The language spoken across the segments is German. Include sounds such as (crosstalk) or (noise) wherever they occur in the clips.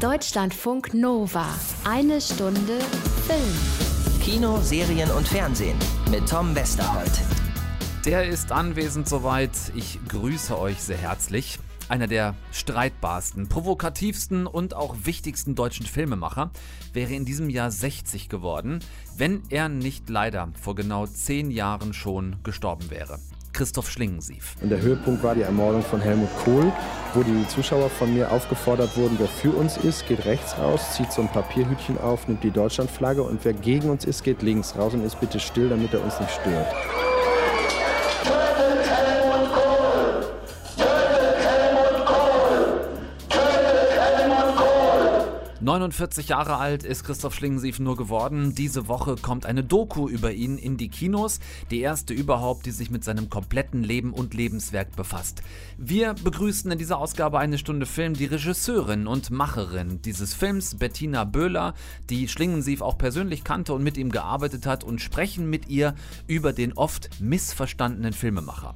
Deutschlandfunk Nova. Eine Stunde Film. Kino, Serien und Fernsehen mit Tom Westerholt. Der ist anwesend soweit. Ich grüße euch sehr herzlich. Einer der streitbarsten, provokativsten und auch wichtigsten deutschen Filmemacher wäre in diesem Jahr 60 geworden, wenn er nicht leider vor genau zehn Jahren schon gestorben wäre. Christoph Schlingensief. Und der Höhepunkt war die Ermordung von Helmut Kohl, wo die Zuschauer von mir aufgefordert wurden, wer für uns ist, geht rechts raus, zieht so ein Papierhütchen auf, nimmt die Deutschlandflagge und wer gegen uns ist, geht links raus und ist bitte still, damit er uns nicht stört. 49 Jahre alt ist Christoph Schlingensief nur geworden. Diese Woche kommt eine Doku über ihn in die Kinos. Die erste überhaupt, die sich mit seinem kompletten Leben und Lebenswerk befasst. Wir begrüßen in dieser Ausgabe eine Stunde Film die Regisseurin und Macherin dieses Films, Bettina Böhler, die Schlingensief auch persönlich kannte und mit ihm gearbeitet hat und sprechen mit ihr über den oft missverstandenen Filmemacher.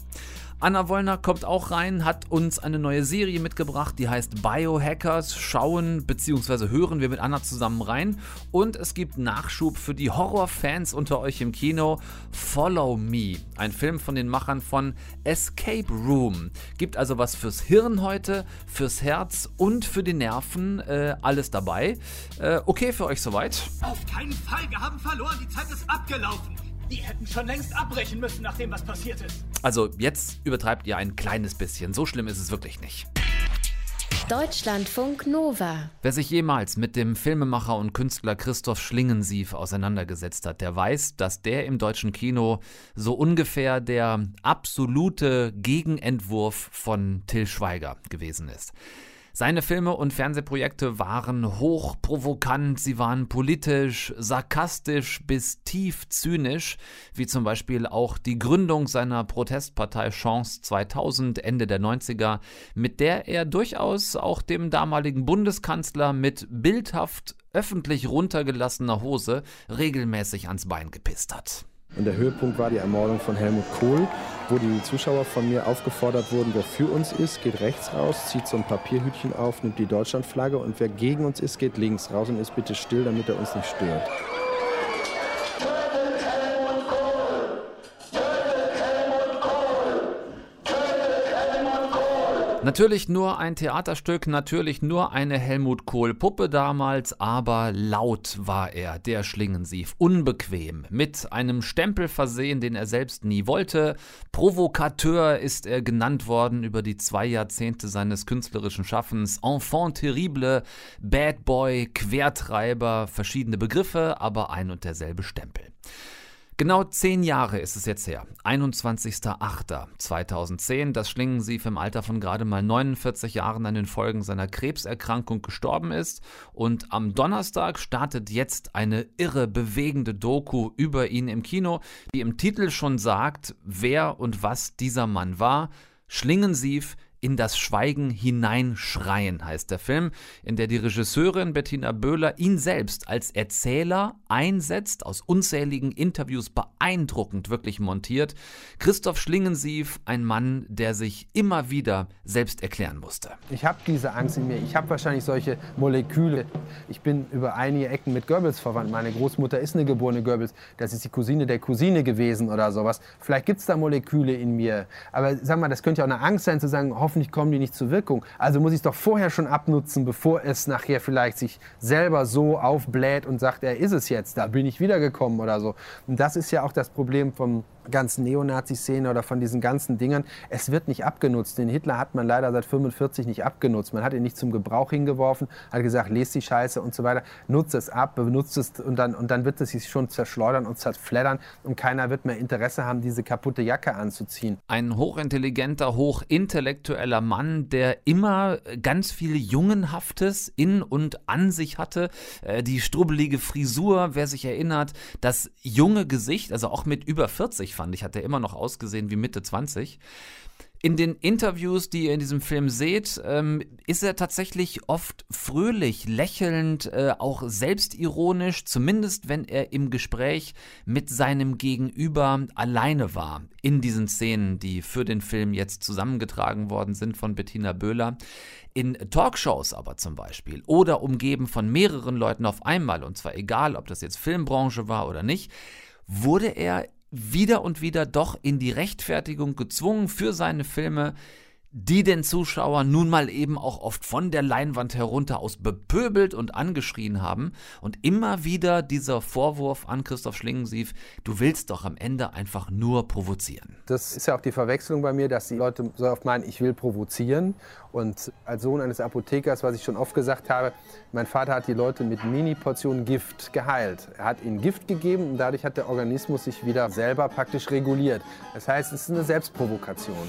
Anna Wollner kommt auch rein, hat uns eine neue Serie mitgebracht, die heißt Biohackers. Schauen bzw. hören wir mit Anna zusammen rein. Und es gibt Nachschub für die Horrorfans unter euch im Kino. Follow Me, ein Film von den Machern von Escape Room. Gibt also was fürs Hirn heute, fürs Herz und für die Nerven. Äh, alles dabei. Äh, okay für euch soweit? Auf keinen Fall, wir haben verloren, die Zeit ist abgelaufen. Die hätten schon längst abbrechen müssen, nachdem was passiert ist. Also jetzt übertreibt ihr ein kleines bisschen. So schlimm ist es wirklich nicht. Deutschlandfunk Nova. Wer sich jemals mit dem Filmemacher und Künstler Christoph Schlingensief auseinandergesetzt hat, der weiß, dass der im deutschen Kino so ungefähr der absolute Gegenentwurf von Till Schweiger gewesen ist. Seine Filme und Fernsehprojekte waren hochprovokant, sie waren politisch, sarkastisch bis tief zynisch, wie zum Beispiel auch die Gründung seiner Protestpartei Chance 2000 Ende der 90er, mit der er durchaus auch dem damaligen Bundeskanzler mit bildhaft öffentlich runtergelassener Hose regelmäßig ans Bein gepisst hat. Und der Höhepunkt war die Ermordung von Helmut Kohl, wo die Zuschauer von mir aufgefordert wurden, wer für uns ist, geht rechts raus, zieht so ein Papierhütchen auf, nimmt die Deutschlandflagge und wer gegen uns ist, geht links raus und ist bitte still, damit er uns nicht stört. Natürlich nur ein Theaterstück, natürlich nur eine Helmut Kohl-Puppe damals, aber laut war er, der Schlingensief, unbequem, mit einem Stempel versehen, den er selbst nie wollte. Provokateur ist er genannt worden über die zwei Jahrzehnte seines künstlerischen Schaffens. Enfant terrible, Bad Boy, Quertreiber, verschiedene Begriffe, aber ein und derselbe Stempel. Genau zehn Jahre ist es jetzt her. 21.08.2010, dass Schlingensief im Alter von gerade mal 49 Jahren an den Folgen seiner Krebserkrankung gestorben ist. Und am Donnerstag startet jetzt eine irre, bewegende Doku über ihn im Kino, die im Titel schon sagt, wer und was dieser Mann war. Schlingensief in das Schweigen hineinschreien heißt der Film, in der die Regisseurin Bettina Böhler ihn selbst als Erzähler einsetzt, aus unzähligen Interviews beeindruckend wirklich montiert. Christoph Schlingensief, ein Mann, der sich immer wieder selbst erklären musste. Ich habe diese Angst in mir. Ich habe wahrscheinlich solche Moleküle. Ich bin über einige Ecken mit Goebbels verwandt. Meine Großmutter ist eine geborene Goebbels. Das ist die Cousine der Cousine gewesen oder sowas. Vielleicht gibt es da Moleküle in mir. Aber sag mal, das könnte ja auch eine Angst sein, zu sagen, hoffentlich hoffentlich kommen die nicht zur Wirkung. Also muss ich es doch vorher schon abnutzen, bevor es nachher vielleicht sich selber so aufbläht und sagt, er ist es jetzt, da bin ich wiedergekommen oder so. Und das ist ja auch das Problem vom ganzen Neonazi-Szene oder von diesen ganzen Dingern. Es wird nicht abgenutzt. Den Hitler hat man leider seit 45 nicht abgenutzt. Man hat ihn nicht zum Gebrauch hingeworfen, hat gesagt, lest die Scheiße und so weiter. Nutzt es ab, benutzt es und dann, und dann wird es sich schon zerschleudern und zerfleddern und keiner wird mehr Interesse haben, diese kaputte Jacke anzuziehen. Ein hochintelligenter, hochintellektueller Mann, der immer ganz viel Jungenhaftes in und an sich hatte. Äh, die strubbelige Frisur, wer sich erinnert, das junge Gesicht, also auch mit über 40 fand ich, hat er immer noch ausgesehen wie Mitte 20. In den Interviews, die ihr in diesem Film seht, ähm, ist er tatsächlich oft fröhlich, lächelnd, äh, auch selbstironisch, zumindest wenn er im Gespräch mit seinem Gegenüber alleine war. In diesen Szenen, die für den Film jetzt zusammengetragen worden sind von Bettina Böhler. In Talkshows aber zum Beispiel oder umgeben von mehreren Leuten auf einmal, und zwar egal, ob das jetzt Filmbranche war oder nicht, wurde er wieder und wieder doch in die Rechtfertigung gezwungen für seine Filme, die den Zuschauer nun mal eben auch oft von der Leinwand herunter aus bepöbelt und angeschrien haben. Und immer wieder dieser Vorwurf an Christoph Schlingensief, du willst doch am Ende einfach nur provozieren. Das ist ja auch die Verwechslung bei mir, dass die Leute so oft meinen, ich will provozieren. Und als Sohn eines Apothekers, was ich schon oft gesagt habe, mein Vater hat die Leute mit Mini-Portionen Gift geheilt. Er hat ihnen Gift gegeben und dadurch hat der Organismus sich wieder selber praktisch reguliert. Das heißt, es ist eine Selbstprovokation.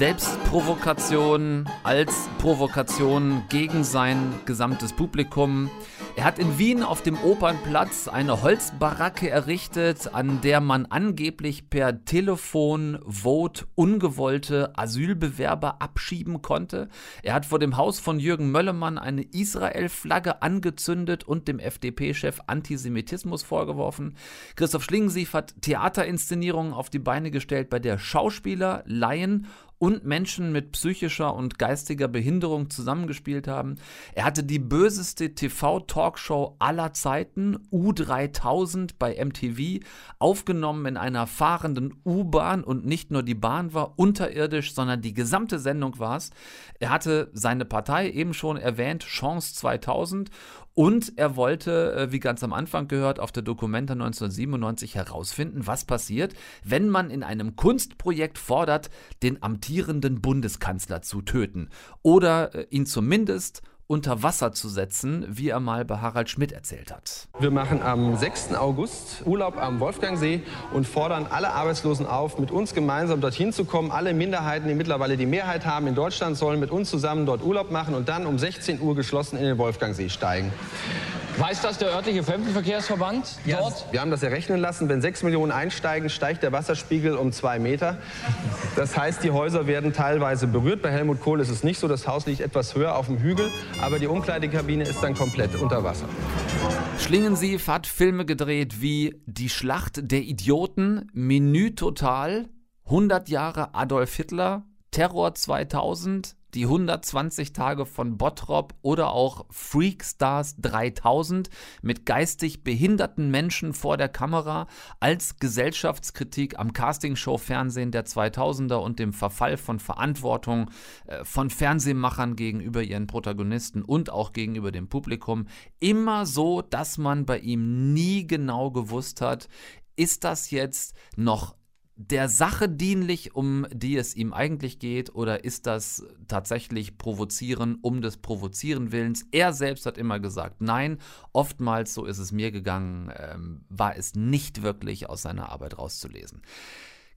Selbstprovokation als Provokation gegen sein gesamtes Publikum. Er hat in Wien auf dem Opernplatz eine Holzbaracke errichtet, an der man angeblich per Telefon Vote ungewollte Asylbewerber abschieben konnte. Er hat vor dem Haus von Jürgen Möllemann eine Israel-Flagge angezündet und dem FDP-Chef Antisemitismus vorgeworfen. Christoph Schlingensief hat Theaterinszenierungen auf die Beine gestellt, bei der Schauspieler, Laien und Menschen mit psychischer und geistiger Behinderung zusammengespielt haben. Er hatte die böseste TV-Talkshow aller Zeiten, U3000 bei MTV, aufgenommen in einer fahrenden U-Bahn und nicht nur die Bahn war unterirdisch, sondern die gesamte Sendung war es. Er hatte seine Partei eben schon erwähnt, Chance 2000 und er wollte, äh, wie ganz am Anfang gehört, auf der Dokumenta 1997 herausfinden, was passiert, wenn man in einem Kunstprojekt fordert, den amtierenden Bundeskanzler zu töten. Oder äh, ihn zumindest unter Wasser zu setzen, wie er mal bei Harald Schmidt erzählt hat. Wir machen am 6. August Urlaub am Wolfgangsee und fordern alle Arbeitslosen auf, mit uns gemeinsam dorthin zu kommen. Alle Minderheiten, die mittlerweile die Mehrheit haben in Deutschland, sollen mit uns zusammen dort Urlaub machen und dann um 16 Uhr geschlossen in den Wolfgangsee steigen. Weiß das der örtliche Fremdenverkehrsverband ja, dort? Wir haben das errechnen lassen. Wenn sechs Millionen einsteigen, steigt der Wasserspiegel um zwei Meter. Das heißt, die Häuser werden teilweise berührt. Bei Helmut Kohl ist es nicht so. Das Haus liegt etwas höher auf dem Hügel, aber die Umkleidekabine ist dann komplett unter Wasser. Schlingensief hat Filme gedreht wie Die Schlacht der Idioten, Menü Total, 100 Jahre Adolf Hitler, Terror 2000, die 120 Tage von Bottrop oder auch Freakstars 3000 mit geistig behinderten Menschen vor der Kamera als Gesellschaftskritik am Castingshow-Fernsehen der 2000er und dem Verfall von Verantwortung äh, von Fernsehmachern gegenüber ihren Protagonisten und auch gegenüber dem Publikum. Immer so, dass man bei ihm nie genau gewusst hat, ist das jetzt noch der Sache dienlich, um die es ihm eigentlich geht, oder ist das tatsächlich Provozieren um des Provozieren Willens? Er selbst hat immer gesagt, nein, oftmals, so ist es mir gegangen, ähm, war es nicht wirklich aus seiner Arbeit rauszulesen.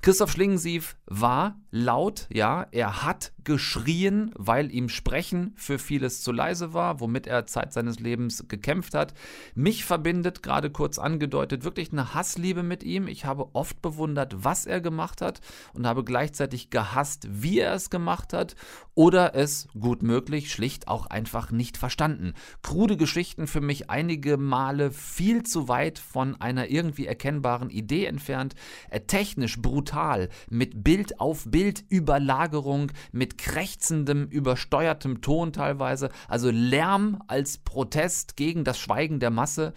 Christoph Schlingensief war laut, ja, er hat geschrien, weil ihm Sprechen für vieles zu leise war, womit er Zeit seines Lebens gekämpft hat. Mich verbindet, gerade kurz angedeutet, wirklich eine Hassliebe mit ihm. Ich habe oft bewundert, was er gemacht hat und habe gleichzeitig gehasst, wie er es gemacht hat oder es, gut möglich, schlicht auch einfach nicht verstanden. Krude Geschichten für mich einige Male viel zu weit von einer irgendwie erkennbaren Idee entfernt, äh, technisch brutal brutal, mit Bild auf Bild Überlagerung, mit krächzendem, übersteuertem Ton teilweise, also Lärm als Protest gegen das Schweigen der Masse,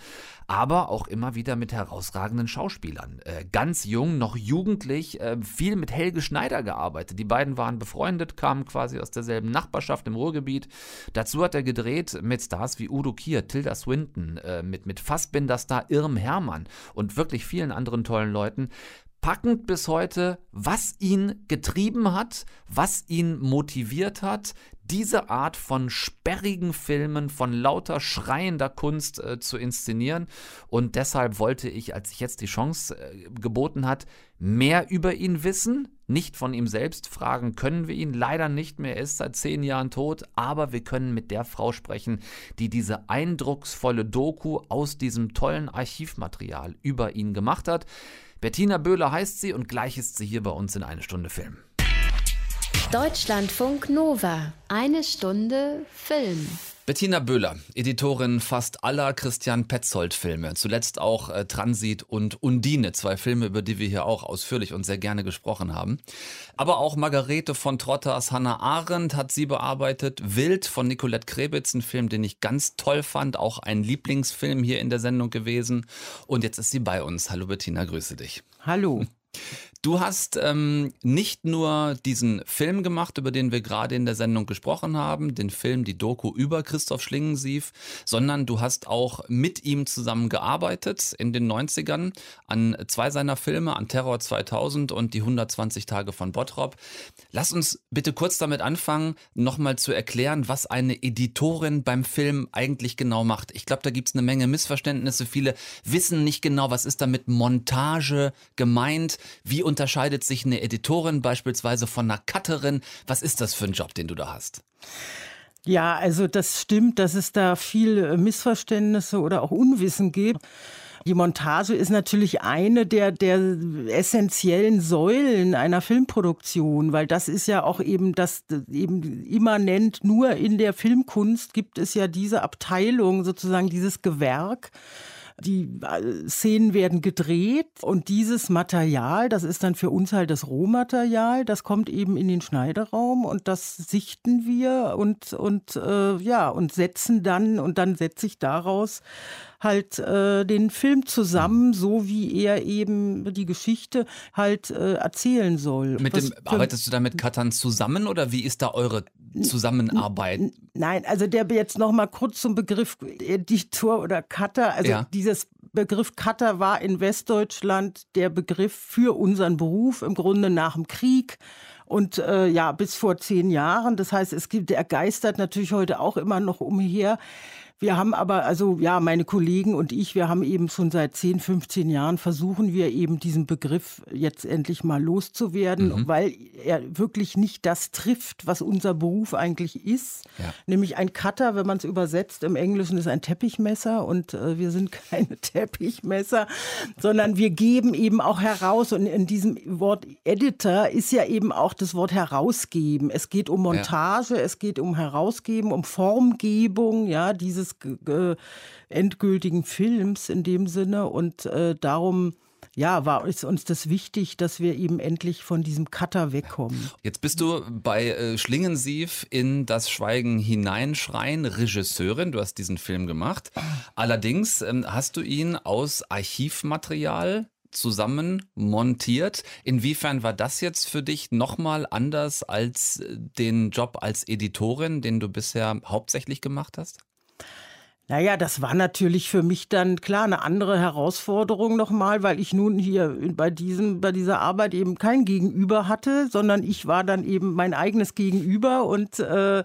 aber auch immer wieder mit herausragenden Schauspielern. Äh, ganz jung, noch jugendlich, äh, viel mit Helge Schneider gearbeitet. Die beiden waren befreundet, kamen quasi aus derselben Nachbarschaft im Ruhrgebiet. Dazu hat er gedreht mit Stars wie Udo Kier, Tilda Swinton, äh, mit, mit Fassbinder-Star Irm Hermann und wirklich vielen anderen tollen Leuten packend bis heute, was ihn getrieben hat, was ihn motiviert hat, diese Art von sperrigen Filmen, von lauter schreiender Kunst äh, zu inszenieren. Und deshalb wollte ich, als ich jetzt die Chance äh, geboten hat, mehr über ihn wissen. Nicht von ihm selbst fragen können wir ihn leider nicht mehr. Er ist seit zehn Jahren tot, aber wir können mit der Frau sprechen, die diese eindrucksvolle Doku aus diesem tollen Archivmaterial über ihn gemacht hat. Bettina Böhler heißt sie und gleich ist sie hier bei uns in eine Stunde Film. Deutschlandfunk Nova. Eine Stunde Film. Bettina Böhler, Editorin fast aller Christian Petzold-Filme. Zuletzt auch äh, Transit und Undine, zwei Filme, über die wir hier auch ausführlich und sehr gerne gesprochen haben. Aber auch Margarete von Trotters, Hannah Arendt hat sie bearbeitet. Wild von Nicolette Krebitz, ein Film, den ich ganz toll fand. Auch ein Lieblingsfilm hier in der Sendung gewesen. Und jetzt ist sie bei uns. Hallo Bettina, grüße dich. Hallo. Du hast ähm, nicht nur diesen Film gemacht, über den wir gerade in der Sendung gesprochen haben, den Film, die Doku über Christoph Schlingensief, sondern du hast auch mit ihm zusammengearbeitet in den 90ern an zwei seiner Filme, an Terror 2000 und die 120 Tage von Bottrop. Lass uns bitte kurz damit anfangen, nochmal zu erklären, was eine Editorin beim Film eigentlich genau macht. Ich glaube, da gibt es eine Menge Missverständnisse. Viele wissen nicht genau, was ist damit Montage gemeint, wie unterscheidet sich eine Editorin beispielsweise von einer Cutterin? Was ist das für ein Job, den du da hast? Ja, also das stimmt, dass es da viel Missverständnisse oder auch Unwissen gibt. Die Montage ist natürlich eine der, der essentiellen Säulen einer Filmproduktion, weil das ist ja auch eben das eben immanent nur in der Filmkunst gibt es ja diese Abteilung, sozusagen dieses Gewerk die äh, Szenen werden gedreht und dieses Material, das ist dann für uns halt das Rohmaterial, das kommt eben in den Schneideraum und das sichten wir und, und äh, ja, und setzen dann und dann setze ich daraus halt äh, den Film zusammen, so wie er eben die Geschichte halt äh, erzählen soll. Mit dem, arbeitest du da mit Cuttern zusammen oder wie ist da eure Zusammenarbeit? Nein, also der jetzt noch mal kurz zum Begriff Editor oder Cutter. Also ja. dieses Begriff Cutter war in Westdeutschland der Begriff für unseren Beruf im Grunde nach dem Krieg und äh, ja bis vor zehn Jahren. Das heißt, es gibt, er geistert natürlich heute auch immer noch umher. Wir haben aber, also ja, meine Kollegen und ich, wir haben eben schon seit 10, 15 Jahren versuchen wir eben diesen Begriff jetzt endlich mal loszuwerden, mhm. weil er wirklich nicht das trifft, was unser Beruf eigentlich ist. Ja. Nämlich ein Cutter, wenn man es übersetzt, im Englischen ist ein Teppichmesser und äh, wir sind (laughs) keine Teppichmesser, sondern wir geben eben auch heraus und in diesem Wort Editor ist ja eben auch das Wort herausgeben. Es geht um Montage, ja. es geht um herausgeben, um Formgebung, ja, dieses des endgültigen Films in dem Sinne. Und äh, darum ja, war ist uns das wichtig, dass wir eben endlich von diesem Cutter wegkommen. Jetzt bist du bei äh, Schlingensief in das Schweigen hineinschreien, Regisseurin. Du hast diesen Film gemacht. Allerdings ähm, hast du ihn aus Archivmaterial zusammen montiert. Inwiefern war das jetzt für dich nochmal anders als äh, den Job als Editorin, den du bisher hauptsächlich gemacht hast? Naja, das war natürlich für mich dann klar eine andere Herausforderung nochmal, weil ich nun hier bei, diesem, bei dieser Arbeit eben kein Gegenüber hatte, sondern ich war dann eben mein eigenes Gegenüber und äh,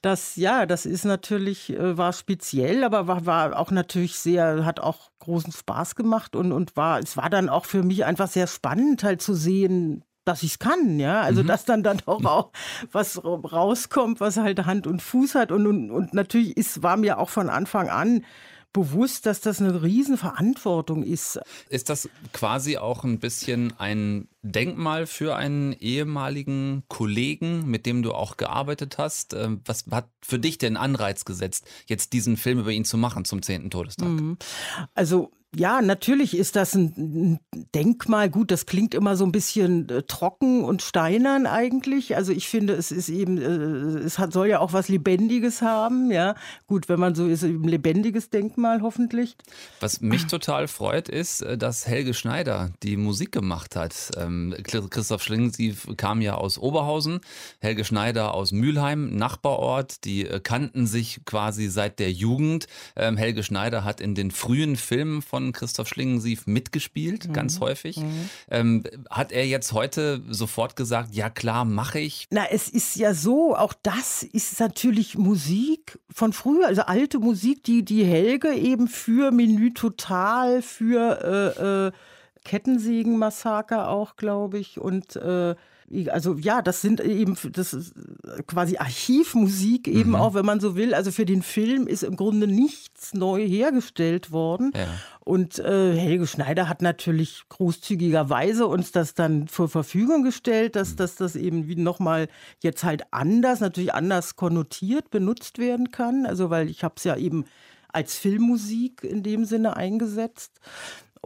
das, ja, das ist natürlich, äh, war speziell, aber war, war auch natürlich sehr, hat auch großen Spaß gemacht und, und war, es war dann auch für mich einfach sehr spannend halt zu sehen, dass ich es kann, ja. Also mhm. dass dann dann doch auch was rauskommt, was halt Hand und Fuß hat. Und, und, und natürlich ist, war mir auch von Anfang an bewusst, dass das eine Riesenverantwortung ist. Ist das quasi auch ein bisschen ein Denkmal für einen ehemaligen Kollegen, mit dem du auch gearbeitet hast? Ähm, was hat für dich den Anreiz gesetzt, jetzt diesen Film über ihn zu machen zum 10. Todestag? Mhm. Also ja, natürlich ist das ein Denkmal. Gut, das klingt immer so ein bisschen äh, trocken und steinern eigentlich. Also ich finde, es ist eben, äh, es hat, soll ja auch was Lebendiges haben. Ja, gut, wenn man so ist, ein lebendiges Denkmal hoffentlich. Was mich total freut, ist, äh, dass Helge Schneider die Musik gemacht hat. Ähm, Christoph Schling, sie kam ja aus Oberhausen, Helge Schneider aus Mülheim, Nachbarort. Die kannten sich quasi seit der Jugend. Ähm, Helge Schneider hat in den frühen Filmen von Christoph Schlingensief mitgespielt, mhm. ganz häufig. Mhm. Ähm, hat er jetzt heute sofort gesagt, ja klar, mache ich? Na, es ist ja so, auch das ist natürlich Musik von früher, also alte Musik, die die Helge eben für Menü Total, für äh, äh, Kettensägen-Massaker auch, glaube ich, und äh, also ja, das sind eben, das ist quasi Archivmusik eben mhm. auch, wenn man so will. Also für den Film ist im Grunde nichts neu hergestellt worden. Ja. Und äh, Helge Schneider hat natürlich großzügigerweise uns das dann zur Verfügung gestellt, dass, dass das eben wie nochmal jetzt halt anders, natürlich anders konnotiert benutzt werden kann. Also weil ich habe es ja eben als Filmmusik in dem Sinne eingesetzt.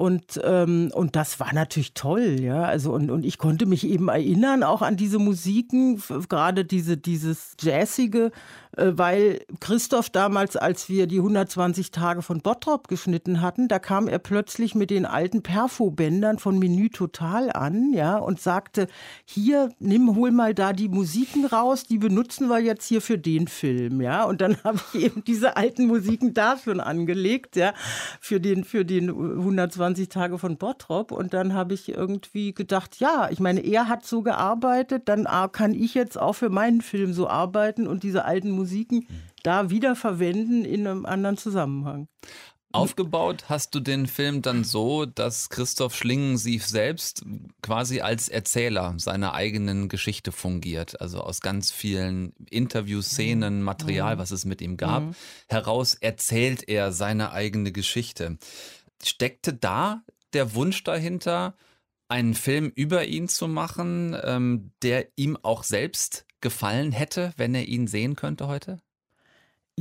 Und, ähm, und das war natürlich toll, ja. Also, und, und ich konnte mich eben erinnern, auch an diese Musiken, gerade diese, dieses Jazzige, weil Christoph damals, als wir die 120 Tage von Bottrop geschnitten hatten, da kam er plötzlich mit den alten Perfo-Bändern von Menü Total an, ja, und sagte, hier, nimm, hol mal da die Musiken raus, die benutzen wir jetzt hier für den Film, ja. Und dann (laughs) habe ich eben diese alten Musiken dafür angelegt, ja, für den, für den 120 Tage von Bottrop. Und dann habe ich irgendwie gedacht, ja, ich meine, er hat so gearbeitet, dann ah, kann ich jetzt auch für meinen Film so arbeiten und diese alten Musiken da wiederverwenden in einem anderen Zusammenhang. Aufgebaut hast du den Film dann so, dass Christoph Schlingensief selbst quasi als Erzähler seiner eigenen Geschichte fungiert. Also aus ganz vielen Interviewszenen, Material, was es mit ihm gab, mhm. heraus erzählt er seine eigene Geschichte. Steckte da der Wunsch dahinter, einen Film über ihn zu machen, ähm, der ihm auch selbst gefallen hätte, wenn er ihn sehen könnte heute?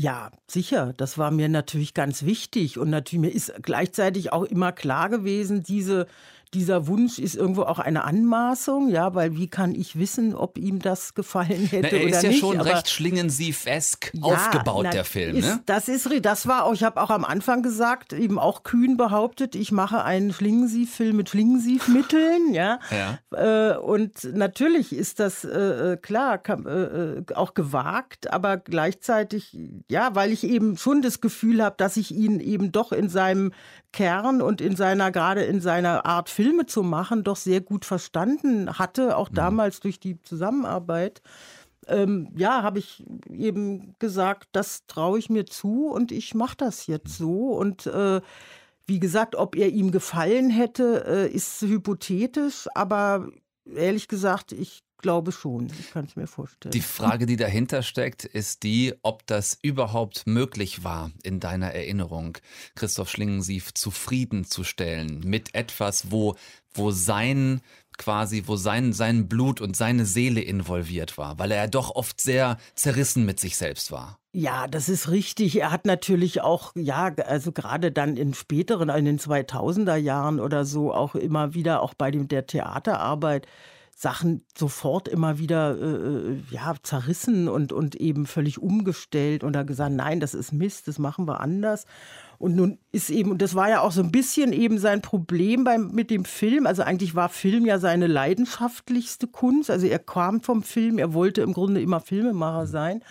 Ja, sicher. Das war mir natürlich ganz wichtig. Und natürlich mir ist gleichzeitig auch immer klar gewesen, diese dieser Wunsch ist irgendwo auch eine Anmaßung, ja, weil wie kann ich wissen, ob ihm das gefallen hätte Na, er oder nicht? Er ist ja schon Aber, recht schlingensief-esk ja, aufgebaut, na, der Film. Ist, ne? Das ist, das war auch, ich habe auch am Anfang gesagt, eben auch kühn behauptet, ich mache einen Schlingensief-Film mit Schlingensief-Mitteln, (laughs) ja. ja. Äh, und natürlich ist das äh, äh klar, kann, äh, äh, auch gewagt, aber gleichzeitig, ja, weil ich eben schon das Gefühl habe, dass ich ihn eben doch in seinem Kern und in seiner, gerade in seiner Art Filme zu machen, doch sehr gut verstanden hatte, auch mhm. damals durch die Zusammenarbeit. Ähm, ja, habe ich eben gesagt, das traue ich mir zu und ich mache das jetzt so. Und äh, wie gesagt, ob er ihm gefallen hätte, äh, ist hypothetisch, aber ehrlich gesagt, ich glaube schon. Ich kann es mir vorstellen. Die Frage, die dahinter steckt, ist die, ob das überhaupt möglich war, in deiner Erinnerung, Christoph Schlingensief zufriedenzustellen mit etwas, wo, wo sein quasi, wo sein, sein Blut und seine Seele involviert war, weil er ja doch oft sehr zerrissen mit sich selbst war. Ja, das ist richtig. Er hat natürlich auch, ja, also gerade dann in späteren, in den 2000er Jahren oder so, auch immer wieder, auch bei dem, der Theaterarbeit, Sachen sofort immer wieder äh, äh, ja, zerrissen und, und eben völlig umgestellt und da gesagt, nein, das ist Mist, das machen wir anders. Und nun ist eben, und das war ja auch so ein bisschen eben sein Problem beim, mit dem Film. Also eigentlich war Film ja seine leidenschaftlichste Kunst. Also er kam vom Film, er wollte im Grunde immer Filmemacher sein.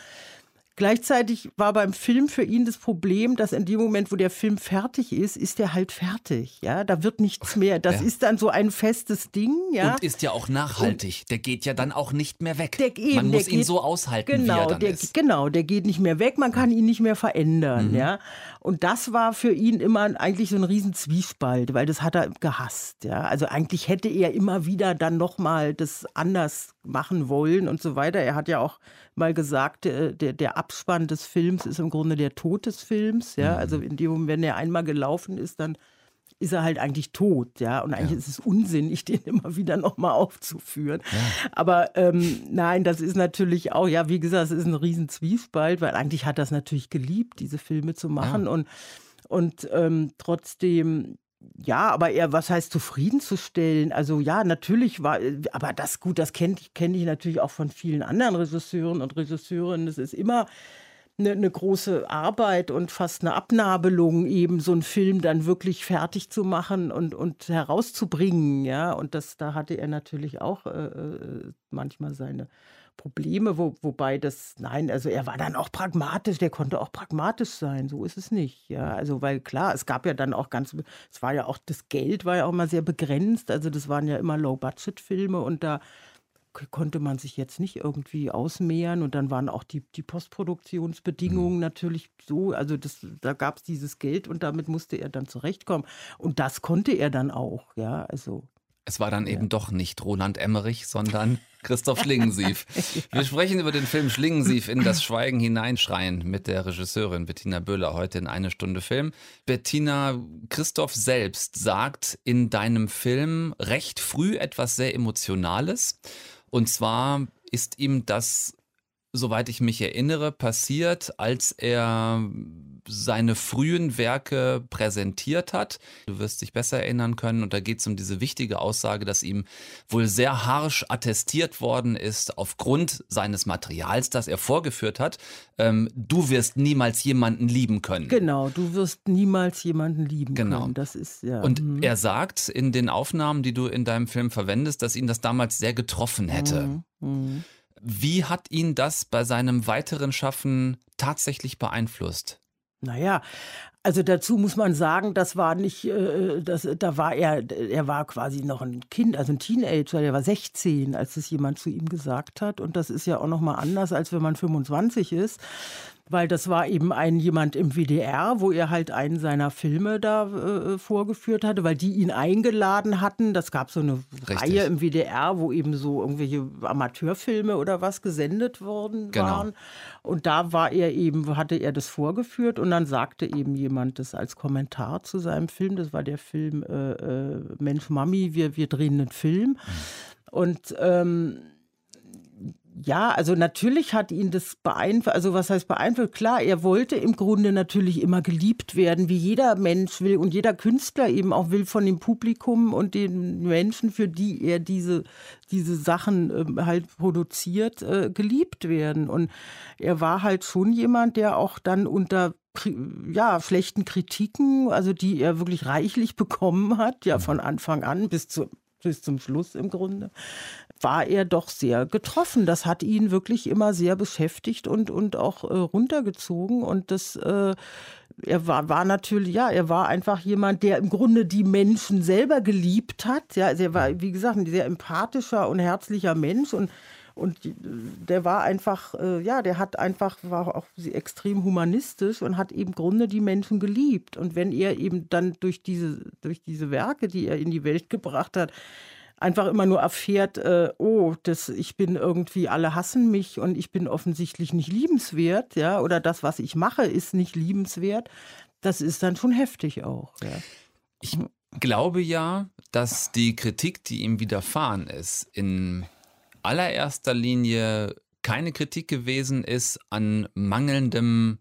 Gleichzeitig war beim Film für ihn das Problem, dass in dem Moment, wo der Film fertig ist, ist er halt fertig. Ja, da wird nichts mehr. Das ja. ist dann so ein festes Ding. Ja. Und ist ja auch nachhaltig. Und der geht ja dann auch nicht mehr weg. Der, eben, Man muss ihn so aushalten, genau, wie er dann der, ist. Genau, der geht nicht mehr weg. Man kann ihn nicht mehr verändern. Mhm. Ja. Und das war für ihn immer eigentlich so ein Riesenzwiespalt, weil das hat er gehasst. Ja. Also eigentlich hätte er immer wieder dann nochmal das anders machen wollen und so weiter. Er hat ja auch mal gesagt, der, der, der Abspann des Films ist im Grunde der Tod des Films. Ja? Mhm. Also in dem Moment, wenn er einmal gelaufen ist, dann ist er halt eigentlich tot, ja. Und eigentlich ja. ist es unsinnig, (laughs) den immer wieder nochmal aufzuführen. Ja. Aber ähm, nein, das ist natürlich auch, ja, wie gesagt, es ist ein riesen Zwiespalt, weil eigentlich hat er es natürlich geliebt, diese Filme zu machen. Ja. Und, und ähm, trotzdem ja, aber eher, was heißt zufriedenzustellen? Also ja, natürlich war, aber das gut, das kenne kenn ich natürlich auch von vielen anderen Regisseuren und Regisseurinnen. Es ist immer eine, eine, große Arbeit und fast eine Abnabelung, eben so einen Film dann wirklich fertig zu machen und, und herauszubringen. Ja, und das, da hatte er natürlich auch äh, äh manchmal seine Probleme, wo, wobei das, nein, also er war dann auch pragmatisch, der konnte auch pragmatisch sein, so ist es nicht. Ja, also weil klar, es gab ja dann auch ganz, es war ja auch, das Geld war ja auch mal sehr begrenzt, also das waren ja immer Low-Budget-Filme und da konnte man sich jetzt nicht irgendwie ausmehren und dann waren auch die, die Postproduktionsbedingungen mhm. natürlich so, also das, da gab es dieses Geld und damit musste er dann zurechtkommen und das konnte er dann auch, ja, also Es war dann ja. eben doch nicht Roland Emmerich, sondern (laughs) Christoph Schlingensief. (laughs) Wir sprechen über den Film Schlingensief in das (clears throat) Schweigen hineinschreien mit der Regisseurin Bettina Böhler heute in eine Stunde Film. Bettina, Christoph selbst sagt in deinem Film recht früh etwas sehr Emotionales. Und zwar ist ihm das soweit ich mich erinnere, passiert, als er seine frühen Werke präsentiert hat. Du wirst dich besser erinnern können. Und da geht es um diese wichtige Aussage, dass ihm wohl sehr harsch attestiert worden ist, aufgrund seines Materials, das er vorgeführt hat. Ähm, du wirst niemals jemanden lieben können. Genau, du wirst niemals jemanden lieben genau. können. Das ist ja. Und mhm. er sagt in den Aufnahmen, die du in deinem Film verwendest, dass ihn das damals sehr getroffen hätte. Mhm. Mhm. Wie hat ihn das bei seinem weiteren Schaffen tatsächlich beeinflusst? Naja, also dazu muss man sagen, das war nicht, äh, das, da war er, er war quasi noch ein Kind, also ein Teenager, der war 16, als es jemand zu ihm gesagt hat. Und das ist ja auch nochmal anders, als wenn man 25 ist weil das war eben ein jemand im WDR, wo er halt einen seiner Filme da äh, vorgeführt hatte, weil die ihn eingeladen hatten. Das gab so eine Richtig. Reihe im WDR, wo eben so irgendwelche Amateurfilme oder was gesendet worden genau. waren. Und da war er eben, hatte er das vorgeführt und dann sagte eben jemand das als Kommentar zu seinem Film. Das war der Film äh, äh, Mensch Mami, wir, wir drehen einen Film. Mhm. Und ähm, ja, also natürlich hat ihn das beeinflusst. Also was heißt beeinflusst? Klar, er wollte im Grunde natürlich immer geliebt werden, wie jeder Mensch will und jeder Künstler eben auch will von dem Publikum und den Menschen, für die er diese, diese Sachen äh, halt produziert, äh, geliebt werden. Und er war halt schon jemand, der auch dann unter ja, schlechten Kritiken, also die er wirklich reichlich (laughs) bekommen hat, ja von Anfang an bis zu bis zum Schluss im Grunde, war er doch sehr getroffen. Das hat ihn wirklich immer sehr beschäftigt und, und auch äh, runtergezogen. Und das, äh, er war, war natürlich, ja, er war einfach jemand, der im Grunde die Menschen selber geliebt hat. Ja, also er war, wie gesagt, ein sehr empathischer und herzlicher Mensch und und der war einfach, äh, ja, der hat einfach, war auch extrem humanistisch und hat eben im Grunde die Menschen geliebt. Und wenn er eben dann durch diese, durch diese Werke, die er in die Welt (laughs) gebracht hat, einfach immer nur erfährt, äh, oh, das, ich bin irgendwie, alle hassen mich und ich bin offensichtlich nicht liebenswert, ja, oder das, was ich mache, ist nicht liebenswert, das ist dann schon heftig auch. Ja. Ich glaube ja, dass die Kritik, die ihm widerfahren ist, in allererster Linie keine Kritik gewesen ist an mangelndem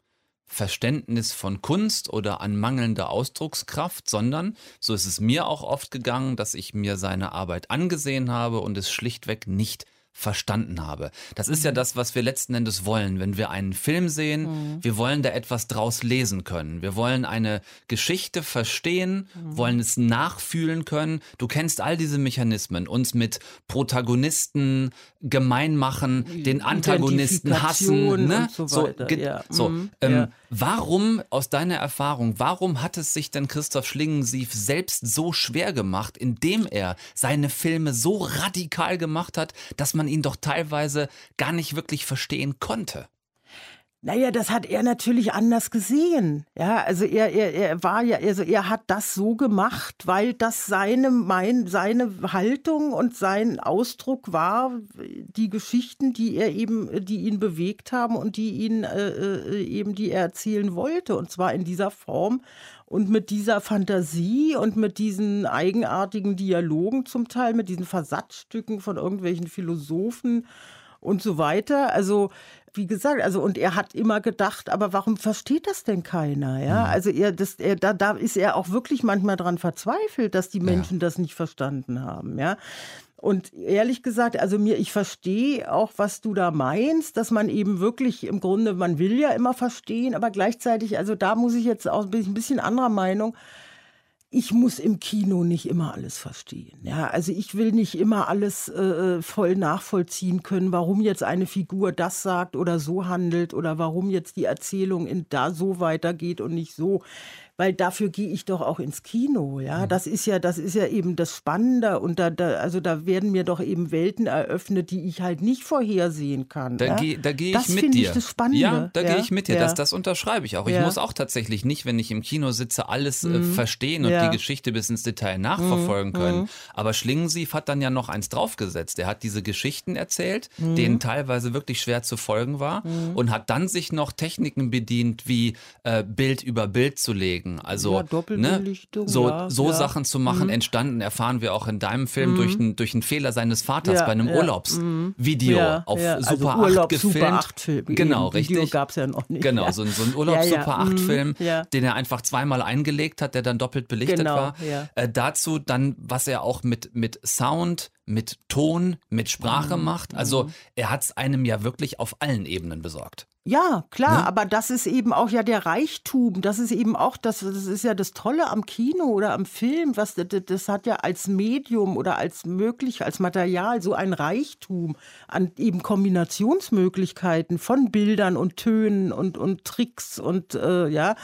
Verständnis von Kunst oder an mangelnder Ausdruckskraft, sondern so ist es mir auch oft gegangen, dass ich mir seine Arbeit angesehen habe und es schlichtweg nicht verstanden habe. Das ist ja mhm. das, was wir letzten Endes wollen. Wenn wir einen Film sehen, mhm. wir wollen da etwas draus lesen können. Wir wollen eine Geschichte verstehen, mhm. wollen es nachfühlen können. Du kennst all diese Mechanismen. Uns mit Protagonisten gemein machen, den Antagonisten hassen. Ne? so, so, ja. so mhm. ähm, ja. Warum, aus deiner Erfahrung, warum hat es sich denn Christoph Schlingensief selbst so schwer gemacht, indem er seine Filme so radikal gemacht hat, dass man ihn doch teilweise gar nicht wirklich verstehen konnte? Naja, das hat er natürlich anders gesehen. Ja, also er, er, er war ja, also er hat das so gemacht, weil das seine, mein, seine Haltung und sein Ausdruck war, die Geschichten, die er eben, die ihn bewegt haben und die ihn äh, äh eben, die er erzählen wollte. Und zwar in dieser Form und mit dieser Fantasie und mit diesen eigenartigen Dialogen zum Teil, mit diesen Versatzstücken von irgendwelchen Philosophen und so weiter. Also wie gesagt, also und er hat immer gedacht, aber warum versteht das denn keiner? Ja, mhm. also er, das, er, da, da ist er auch wirklich manchmal dran verzweifelt, dass die Menschen ja. das nicht verstanden haben. Ja, und ehrlich gesagt, also mir, ich verstehe auch, was du da meinst, dass man eben wirklich im Grunde, man will ja immer verstehen, aber gleichzeitig, also da muss ich jetzt auch ein bisschen anderer Meinung ich muss im Kino nicht immer alles verstehen. Ja, also ich will nicht immer alles äh, voll nachvollziehen können, warum jetzt eine Figur das sagt oder so handelt oder warum jetzt die Erzählung in da so weitergeht und nicht so. Weil dafür gehe ich doch auch ins Kino, ja. Mhm. Das ist ja, das ist ja eben das Spannende und da, da, also da werden mir doch eben Welten eröffnet, die ich halt nicht vorhersehen kann. Da ja? gehe da geh ich mit dir. Ich das Spannende. Ja, da ja? gehe ich mit dir. Ja. Das, das unterschreibe ich auch. Ich muss auch tatsächlich nicht, wenn ich im Kino sitze, alles äh, mhm. verstehen und die Geschichte bis ins Detail nachverfolgen mhm. können. Mhm. Aber Schlingensief hat dann ja noch eins draufgesetzt. Er hat diese Geschichten erzählt, mhm. denen teilweise wirklich schwer zu folgen war mhm. und hat dann sich noch Techniken bedient, wie äh, Bild über Bild zu legen. Also ne, so, so Sachen zu machen, entstanden, erfahren wir auch in deinem Film durch, einen, durch einen Fehler seines Vaters bei einem Urlaubsvideo auf also Super also Urlaub, 8 gefilmt. Super 8 Film. Genau, richtig. Video gab es ja noch nicht. Genau, so, so ein Urlaubs-Super 8 Film, den er einfach zweimal eingelegt hat, der dann doppelt belichtet genau, war. Äh, dazu dann, was er auch mit, mit Sound, mit Ton, mit Sprache mhm. macht. Also mhm. er hat es einem ja wirklich auf allen Ebenen besorgt. Ja, klar, ne? aber das ist eben auch ja der Reichtum. Das ist eben auch das, das ist ja das Tolle am Kino oder am Film. Was, das, das hat ja als Medium oder als möglich, als Material so ein Reichtum an eben Kombinationsmöglichkeiten von Bildern und Tönen und, und Tricks und äh, ja,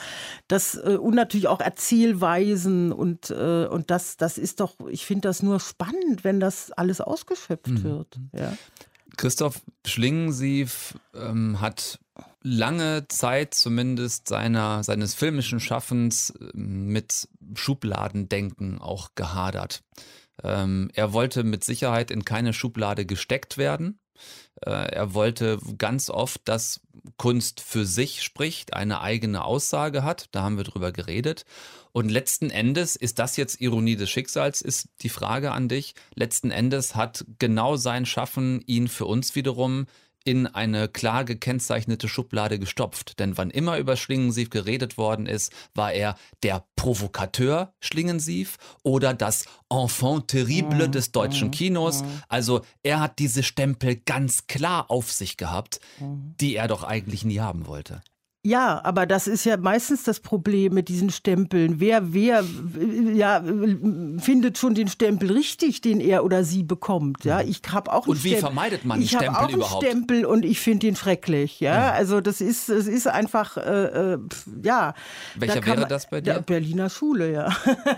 das äh, und natürlich auch Erzählweisen und, äh, und das, das ist doch, ich finde das nur spannend, wenn das alles ausgeschöpft mhm. wird. Ja. Christoph Schlingensief ähm, hat lange Zeit zumindest seiner, seines filmischen Schaffens ähm, mit Schubladendenken auch gehadert. Ähm, er wollte mit Sicherheit in keine Schublade gesteckt werden. Äh, er wollte ganz oft, dass Kunst für sich spricht, eine eigene Aussage hat. Da haben wir drüber geredet. Und letzten Endes, ist das jetzt Ironie des Schicksals, ist die Frage an dich. Letzten Endes hat genau sein Schaffen ihn für uns wiederum in eine klar gekennzeichnete Schublade gestopft. Denn wann immer über Schlingensief geredet worden ist, war er der Provokateur Schlingensief oder das Enfant terrible des deutschen Kinos. Also er hat diese Stempel ganz klar auf sich gehabt, die er doch eigentlich nie haben wollte. Ja, aber das ist ja meistens das Problem mit diesen Stempeln. Wer, wer, ja, findet schon den Stempel richtig, den er oder sie bekommt. Ja, ich habe auch. Und wie Stempel. vermeidet man einen Stempel überhaupt? Ich habe auch einen Stempel und ich finde ihn schrecklich. Ja, ja, also das ist, es ist einfach, äh, äh ja. Welcher da wäre man, das bei dir? Ja, Berliner Schule, ja.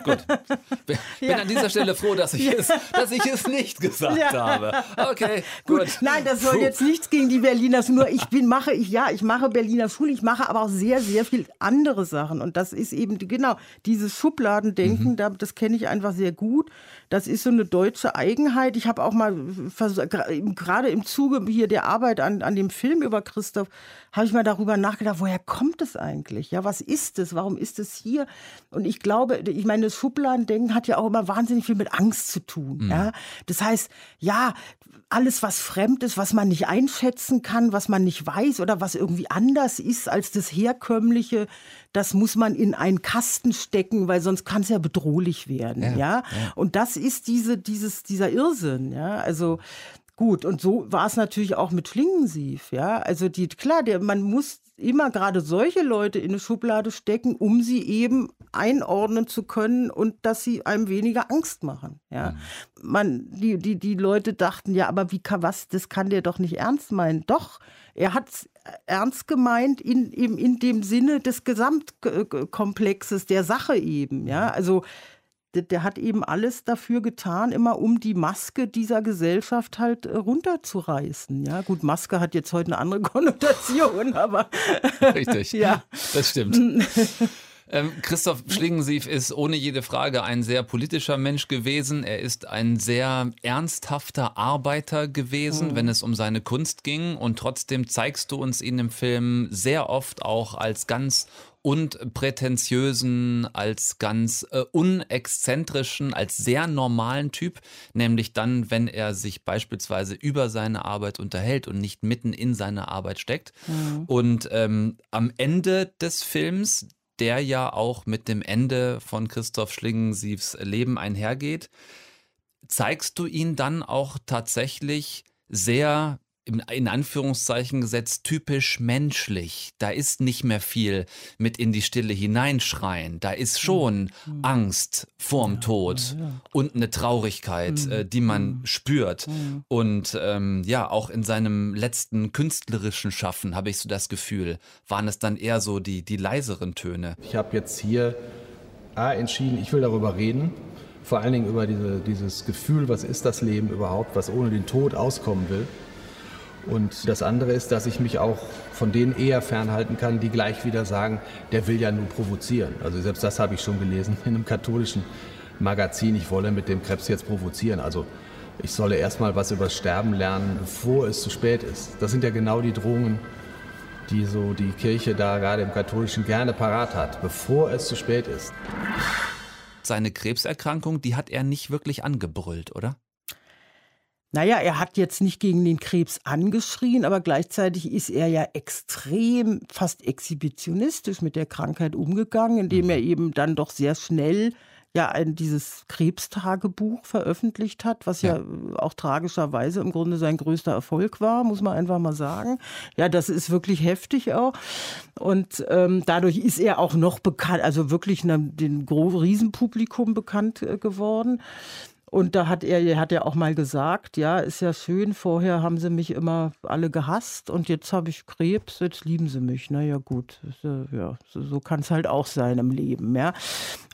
Gut. (laughs) Bin ja. an dieser Stelle froh, dass ich, es, dass ich es nicht gesagt habe. Okay, gut. gut. Nein, das soll Puh. jetzt nichts gegen die Berliner Schule. Nur ich bin, mache, ich, ja, ich mache Berliner Schule, ich mache mache aber auch sehr, sehr viel andere Sachen. Und das ist eben, genau, dieses Schubladendenken, mhm. das kenne ich einfach sehr gut. Das ist so eine deutsche Eigenheit. Ich habe auch mal, gerade im Zuge hier der Arbeit an, an dem Film über Christoph, habe ich mal darüber nachgedacht, woher kommt es eigentlich? Ja, was ist es? Warum ist es hier? Und ich glaube, ich meine, das Schubladendenken hat ja auch immer wahnsinnig viel mit Angst zu tun. Mhm. Ja? Das heißt, ja, alles, was fremd ist, was man nicht einschätzen kann, was man nicht weiß oder was irgendwie anders ist als das Herkömmliche, das muss man in einen Kasten stecken, weil sonst kann es ja bedrohlich werden. Ja, ja? ja, Und das ist diese, dieses, dieser Irrsinn. Ja, also Gut, und so war es natürlich auch mit Schlingensief, ja. Also die, klar, der, man muss immer gerade solche Leute in eine Schublade stecken, um sie eben einordnen zu können und dass sie einem weniger Angst machen. Ja, mhm. man, die, die, die Leute dachten ja, aber wie kann was, das kann der doch nicht ernst meinen. Doch, er hat es ernst gemeint in, in, in dem Sinne des Gesamtkomplexes der Sache eben. Ja, also der, der, hat eben alles dafür getan, immer um die Maske dieser Gesellschaft halt äh, runterzureißen. Ja, gut, Maske hat jetzt heute eine andere (laughs) Konnotation, aber. (laughs) Richtig. ja. Das stimmt. Ähm, Christoph Schlingensief ist ohne jede Frage ein sehr politischer Mensch gewesen. Er ist ein sehr ernsthafter Arbeiter gewesen, mhm. wenn es um seine Kunst ging. Und trotzdem zeigst du uns ihn im Film sehr oft auch als ganz und prätentiösen, als ganz äh, unexzentrischen, als sehr normalen Typ, nämlich dann, wenn er sich beispielsweise über seine Arbeit unterhält und nicht mitten in seine Arbeit steckt. Mhm. Und ähm, am Ende des Films, der ja auch mit dem Ende von Christoph Schlingensiefs Leben einhergeht, zeigst du ihn dann auch tatsächlich sehr in Anführungszeichen gesetzt typisch menschlich. Da ist nicht mehr viel mit in die Stille hineinschreien. Da ist schon mhm. Angst vorm ja, Tod ja, ja. und eine Traurigkeit, mhm. äh, die man mhm. spürt. Mhm. Und ähm, ja, auch in seinem letzten künstlerischen Schaffen habe ich so das Gefühl, waren es dann eher so die, die leiseren Töne. Ich habe jetzt hier A, entschieden, ich will darüber reden. Vor allen Dingen über diese, dieses Gefühl, was ist das Leben überhaupt, was ohne den Tod auskommen will. Und das andere ist, dass ich mich auch von denen eher fernhalten kann, die gleich wieder sagen, der will ja nur provozieren. Also selbst das habe ich schon gelesen in einem katholischen Magazin, ich wolle mit dem Krebs jetzt provozieren. Also ich solle erstmal was über Sterben lernen, bevor es zu spät ist. Das sind ja genau die Drohungen, die so die Kirche da gerade im katholischen gerne parat hat, bevor es zu spät ist. Seine Krebserkrankung, die hat er nicht wirklich angebrüllt, oder? Naja, er hat jetzt nicht gegen den Krebs angeschrien, aber gleichzeitig ist er ja extrem, fast exhibitionistisch mit der Krankheit umgegangen, indem er mhm. eben dann doch sehr schnell ja ein, dieses Krebstagebuch veröffentlicht hat, was ja. ja. auch tragischerweise im Grunde sein größter Erfolg war, muss man einfach mal sagen. Ja, das ist wirklich heftig auch. Und ähm, dadurch ist er auch noch bekannt, also wirklich einem, dem Riesenpublikum bekannt äh, geworden. Und da hat er, er hat ja auch mal gesagt, ja, ist ja schön, vorher haben sie mich immer alle gehasst und jetzt habe ich Krebs, jetzt lieben sie mich. Naja, gut, ja, so, so kann es halt auch sein im Leben, ja.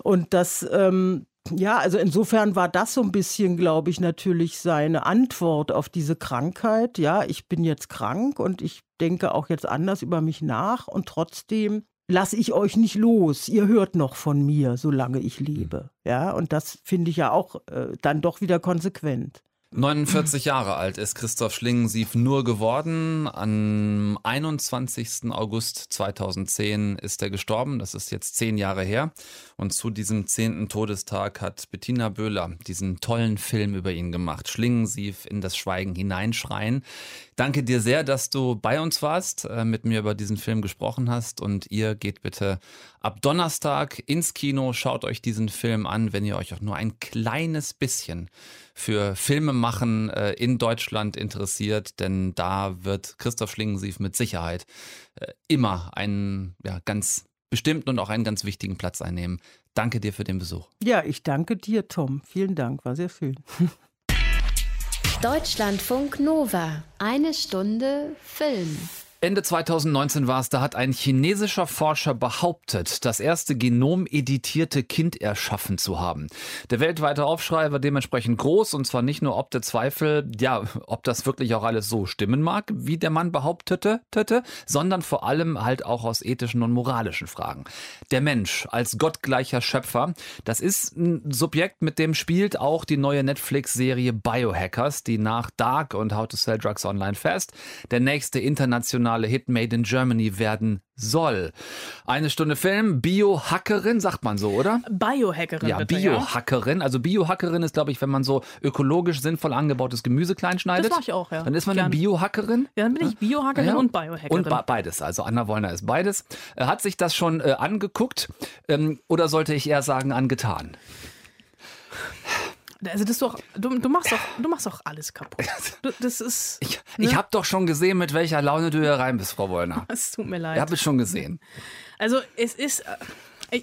Und das, ähm, ja, also insofern war das so ein bisschen, glaube ich, natürlich seine Antwort auf diese Krankheit. Ja, ich bin jetzt krank und ich denke auch jetzt anders über mich nach und trotzdem lasse ich euch nicht los. Ihr hört noch von mir, solange ich lebe. Ja, und das finde ich ja auch äh, dann doch wieder konsequent. 49 Jahre alt ist Christoph Schlingensief nur geworden. Am 21. August 2010 ist er gestorben. Das ist jetzt zehn Jahre her. Und zu diesem zehnten Todestag hat Bettina Böhler diesen tollen Film über ihn gemacht. Schlingensief in das Schweigen hineinschreien. Danke dir sehr, dass du bei uns warst, äh, mit mir über diesen Film gesprochen hast. Und ihr geht bitte ab Donnerstag ins Kino, schaut euch diesen Film an, wenn ihr euch auch nur ein kleines bisschen für Filme machen äh, in Deutschland interessiert, denn da wird Christoph Schlingensief mit Sicherheit äh, immer einen ja, ganz bestimmten und auch einen ganz wichtigen Platz einnehmen. Danke dir für den Besuch. Ja, ich danke dir, Tom. Vielen Dank, war sehr schön. (laughs) Deutschlandfunk Nova. Eine Stunde Film. Ende 2019 war es, da hat ein chinesischer Forscher behauptet, das erste genomeditierte Kind erschaffen zu haben. Der weltweite Aufschrei war dementsprechend groß und zwar nicht nur ob der Zweifel, ja, ob das wirklich auch alles so stimmen mag, wie der Mann behauptete, tete, sondern vor allem halt auch aus ethischen und moralischen Fragen. Der Mensch als gottgleicher Schöpfer, das ist ein Subjekt, mit dem spielt auch die neue Netflix-Serie Biohackers, die nach Dark und How to Sell Drugs Online Fast der nächste internationale internationale Hit Made in Germany werden soll. Eine Stunde Film, Biohackerin, sagt man so, oder? Biohackerin. Ja, Biohackerin. Ja. Also Biohackerin ist, glaube ich, wenn man so ökologisch sinnvoll angebautes Gemüse kleinschneidet. Das mache ich auch, ja. Dann ist man Gern. eine Biohackerin. Ja, dann bin ich Biohackerin ja. und Biohackerin. Und beides. Also Anna Wollner ist beides. Äh, hat sich das schon äh, angeguckt ähm, oder sollte ich eher sagen angetan? Also das doch, du, du, machst doch, du machst doch alles kaputt. (laughs) Du, das ist. Ich, ne? ich habe doch schon gesehen, mit welcher Laune du hier rein bist, Frau Wollner. (laughs) Es tut mir leid. Ich habe es schon gesehen. Also es ist. Äh,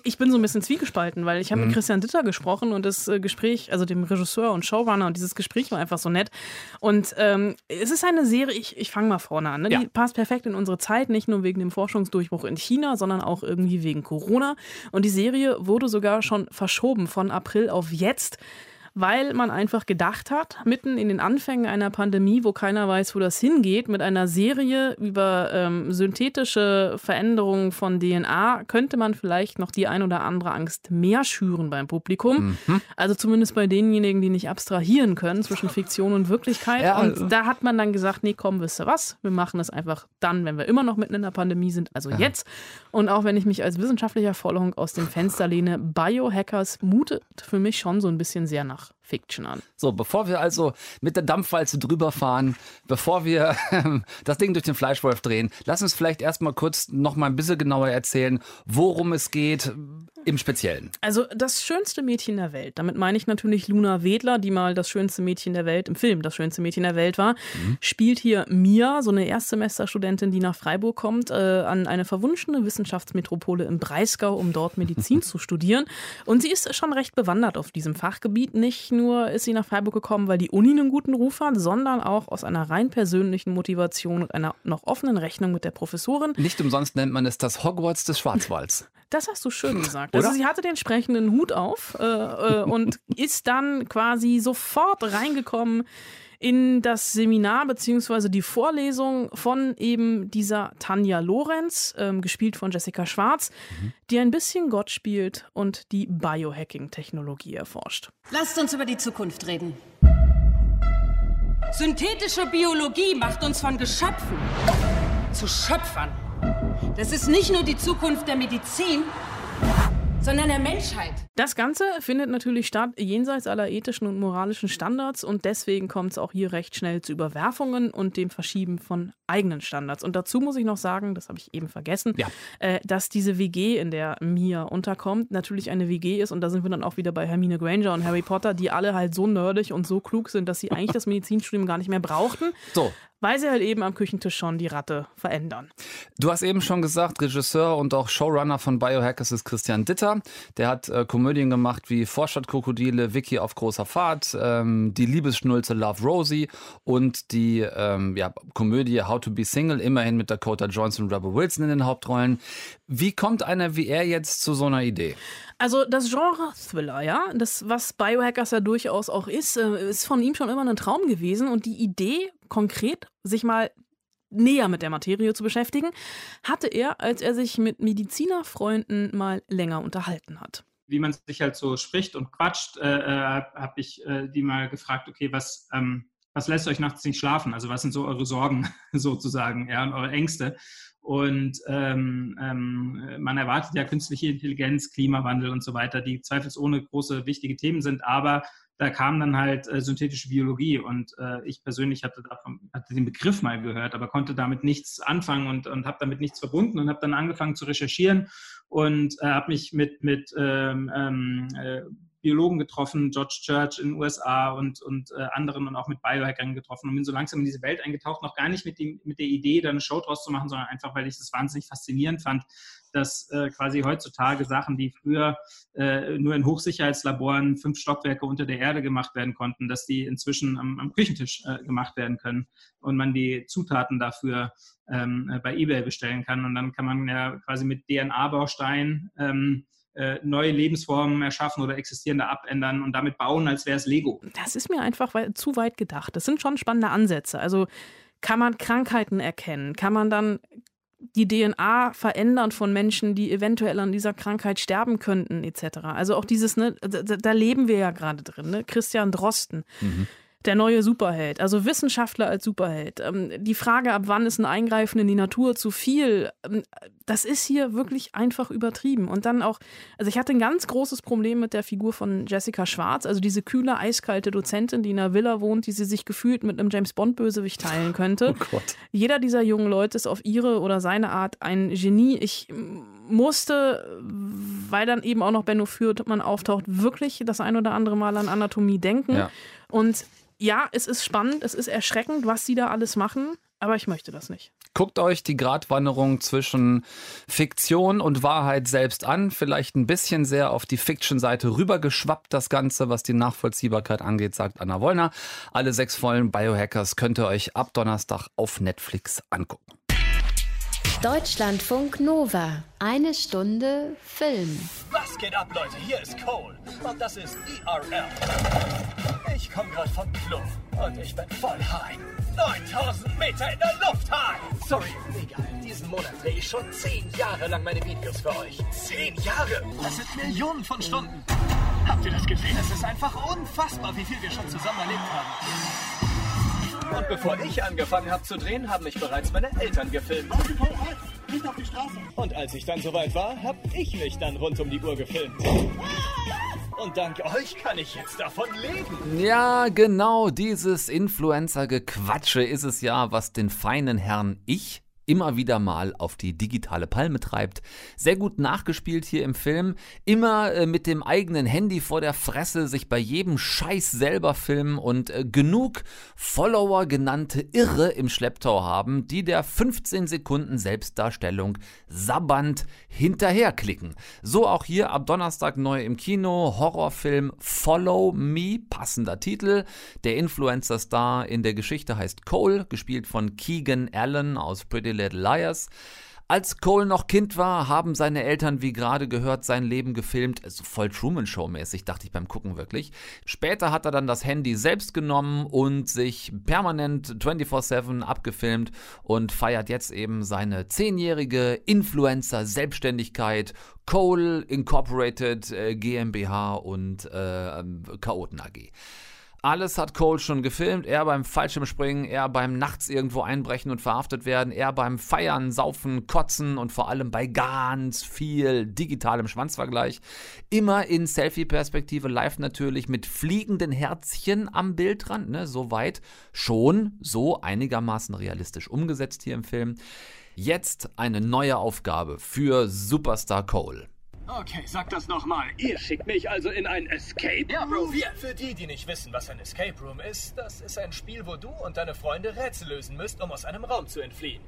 ich bin so ein bisschen zwiegespalten, weil ich habe mhm. mit Christian Ditter gesprochen und das äh, Gespräch, also dem Regisseur und Showrunner, und dieses Gespräch war einfach so nett. Und ähm, es ist eine Serie, ich, ich fange mal vorne an, ne? ja. die passt perfekt in unsere Zeit, nicht nur wegen dem Forschungsdurchbruch in China, sondern auch irgendwie wegen Corona. Und die Serie wurde sogar schon verschoben von April auf jetzt weil man einfach gedacht hat, mitten in den Anfängen einer Pandemie, wo keiner weiß, wo das hingeht, mit einer Serie über ähm, synthetische Veränderungen von DNA, könnte man vielleicht noch die ein oder andere Angst mehr schüren beim Publikum. Mhm. Also zumindest bei denjenigen, die nicht abstrahieren können zwischen Fiktion und Wirklichkeit. Ja, also. Und da hat man dann gesagt, nee, komm, wisst ihr was, wir machen das einfach dann, wenn wir immer noch mitten in der Pandemie sind, also Aha. jetzt. Und auch wenn ich mich als wissenschaftlicher Vollhonk aus dem Fenster lehne, Biohackers mutet für mich schon so ein bisschen sehr nach Fiction an. So, bevor wir also mit der Dampfwalze drüber fahren, bevor wir das Ding durch den Fleischwolf drehen, lass uns vielleicht erstmal kurz noch mal ein bisschen genauer erzählen, worum es geht im Speziellen. Also das schönste Mädchen der Welt. Damit meine ich natürlich Luna Wedler, die mal das schönste Mädchen der Welt im Film, das schönste Mädchen der Welt war. Mhm. Spielt hier Mia, so eine Erstsemesterstudentin, die nach Freiburg kommt, äh, an eine verwunschene Wissenschaftsmetropole im Breisgau, um dort Medizin (laughs) zu studieren. Und sie ist schon recht bewandert auf diesem Fachgebiet. Nicht nur ist sie nach Freiburg gekommen, weil die Uni einen guten Ruf hat, sondern auch aus einer rein persönlichen Motivation und einer noch offenen Rechnung mit der Professorin. Nicht umsonst nennt man es das Hogwarts des Schwarzwalds. Das hast du schön gesagt. Also sie hatte den entsprechenden Hut auf äh, äh, und (laughs) ist dann quasi sofort reingekommen in das Seminar bzw. die Vorlesung von eben dieser Tanja Lorenz, ähm, gespielt von Jessica Schwarz, mhm. die ein bisschen Gott spielt und die Biohacking-Technologie erforscht. Lasst uns über die Zukunft reden. Synthetische Biologie macht uns von Geschöpfen zu Schöpfern. Das ist nicht nur die Zukunft der Medizin, sondern der Menschheit. Das Ganze findet natürlich statt jenseits aller ethischen und moralischen Standards und deswegen kommt es auch hier recht schnell zu Überwerfungen und dem Verschieben von eigenen Standards. Und dazu muss ich noch sagen, das habe ich eben vergessen, ja. äh, dass diese WG, in der Mia unterkommt, natürlich eine WG ist und da sind wir dann auch wieder bei Hermine Granger und Harry Potter, die alle halt so nerdig und so klug sind, dass sie eigentlich das Medizinstudium gar nicht mehr brauchten. So weil sie halt eben am Küchentisch schon die Ratte verändern. Du hast eben schon gesagt, Regisseur und auch Showrunner von Biohackers ist Christian Ditter. Der hat äh, Komödien gemacht wie Vorstadtkrokodile, Vicky auf großer Fahrt, ähm, die Liebesschnulze Love Rosie und die ähm, ja, Komödie How to be Single, immerhin mit Dakota Johnson und Rebel Wilson in den Hauptrollen. Wie kommt einer wie er jetzt zu so einer Idee? Also das Genre Thriller, ja, das was Biohackers ja durchaus auch ist, äh, ist von ihm schon immer ein Traum gewesen und die Idee konkret sich mal näher mit der Materie zu beschäftigen, hatte er, als er sich mit Medizinerfreunden mal länger unterhalten hat. Wie man sich halt so spricht und quatscht, äh, äh habe ich äh, die mal gefragt, okay, was, ähm, was lässt euch nachts nicht schlafen? Also was sind so eure Sorgen (laughs) sozusagen, ja, und eure Ängste? Und ähm, ähm, man erwartet ja künstliche Intelligenz, Klimawandel und so weiter, die zweifelsohne große, wichtige Themen sind. Aber da kam dann halt äh, synthetische Biologie und äh, ich persönlich hatte, davon, hatte den Begriff mal gehört, aber konnte damit nichts anfangen und, und habe damit nichts verbunden und habe dann angefangen zu recherchieren und äh, habe mich mit, mit ähm, ähm äh, Biologen getroffen, George Church in den USA und, und äh, anderen und auch mit Biohackern getroffen und bin so langsam in diese Welt eingetaucht, noch gar nicht mit, dem, mit der Idee, da eine Show draus zu machen, sondern einfach, weil ich es wahnsinnig faszinierend fand, dass äh, quasi heutzutage Sachen, die früher äh, nur in Hochsicherheitslaboren fünf Stockwerke unter der Erde gemacht werden konnten, dass die inzwischen am, am Küchentisch äh, gemacht werden können und man die Zutaten dafür ähm, äh, bei eBay bestellen kann. Und dann kann man ja quasi mit DNA-Bausteinen ähm, äh, neue Lebensformen erschaffen oder existierende abändern und damit bauen, als wäre es Lego. Das ist mir einfach zu weit gedacht. Das sind schon spannende Ansätze. Also kann man Krankheiten erkennen? Kann man dann die DNA verändern von Menschen, die eventuell an dieser Krankheit sterben könnten, etc. Also auch dieses, ne, da, da leben wir ja gerade drin, ne? Christian Drosten. Mhm der neue Superheld, also Wissenschaftler als Superheld. Ähm, die Frage, ab wann ist ein Eingreifen in die Natur zu viel, ähm, das ist hier wirklich einfach übertrieben. Und dann auch, also ich hatte ein ganz großes Problem mit der Figur von Jessica Schwarz, also diese kühle, eiskalte Dozentin, die in einer Villa wohnt, die sie sich gefühlt mit einem James Bond-Bösewicht teilen könnte. (laughs) Oh Gott. Jeder dieser jungen Leute ist auf ihre oder seine Art ein Genie. Ich musste, weil dann eben auch noch Benno man auftaucht, wirklich das ein oder andere Mal an Anatomie denken. Ja. Und ja, es ist spannend, es ist erschreckend, was sie da alles machen, aber ich möchte das nicht. Guckt euch die Gratwanderung zwischen Fiktion und Wahrheit selbst an. Vielleicht ein bisschen sehr auf die Fiction-Seite rübergeschwappt, das Ganze, was die Nachvollziehbarkeit angeht, sagt Anna Wollner. Alle sechs vollen Biohackers könnt ihr euch ab Donnerstag auf Netflix angucken. Deutschlandfunk Nova. Eine Stunde Film. Was geht ab, Leute? Hier ist Cole. Und das ist IRL. Ich komme gerade vom Klo. Und ich bin voll high. 9000 Meter in der Luft high. Sorry, egal. Diesen Monat drehe ich schon 10 Jahre lang meine Videos für euch. 10 Jahre? Das sind Millionen von Stunden. Habt ihr das gesehen? Es ist einfach unfassbar, wie viel wir schon zusammen erlebt haben. Und bevor ich angefangen habe zu drehen, haben mich bereits meine Eltern gefilmt. Nicht auf die Straße. Und als ich dann soweit war, habe ich mich dann rund um die Uhr gefilmt. Und dank euch kann ich jetzt davon leben. Ja, genau dieses Influencer-Gequatsche ist es ja, was den feinen Herrn Ich immer wieder mal auf die digitale Palme treibt. Sehr gut nachgespielt hier im Film. Immer äh, mit dem eigenen Handy vor der Fresse, sich bei jedem Scheiß selber filmen und äh, genug Follower genannte Irre im Schlepptau haben, die der 15 Sekunden Selbstdarstellung sabbernd hinterherklicken. So auch hier ab Donnerstag neu im Kino. Horrorfilm Follow Me, passender Titel. Der Influencer-Star in der Geschichte heißt Cole, gespielt von Keegan Allen aus Pretty Little Liars. Als Cole noch Kind war, haben seine Eltern, wie gerade gehört, sein Leben gefilmt. Also voll Truman Show-mäßig, dachte ich beim Gucken wirklich. Später hat er dann das Handy selbst genommen und sich permanent 24-7 abgefilmt und feiert jetzt eben seine zehnjährige Influencer-Selbstständigkeit. Cole Incorporated äh, GmbH und äh, Chaoten AG. Alles hat Cole schon gefilmt. Er beim Fallschirmspringen, er beim nachts irgendwo einbrechen und verhaftet werden, er beim Feiern, Saufen, Kotzen und vor allem bei ganz viel digitalem Schwanzvergleich. Immer in Selfie-Perspektive, live natürlich, mit fliegenden Herzchen am Bildrand. Ne? Soweit schon so einigermaßen realistisch umgesetzt hier im Film. Jetzt eine neue Aufgabe für Superstar Cole. Okay, sag das nochmal. Ihr schickt mich also in ein Escape Room? Ja, Bro, wir. Für die, die nicht wissen, was ein Escape Room ist, das ist ein Spiel, wo du und deine Freunde Rätsel lösen müsst, um aus einem Raum zu entfliehen.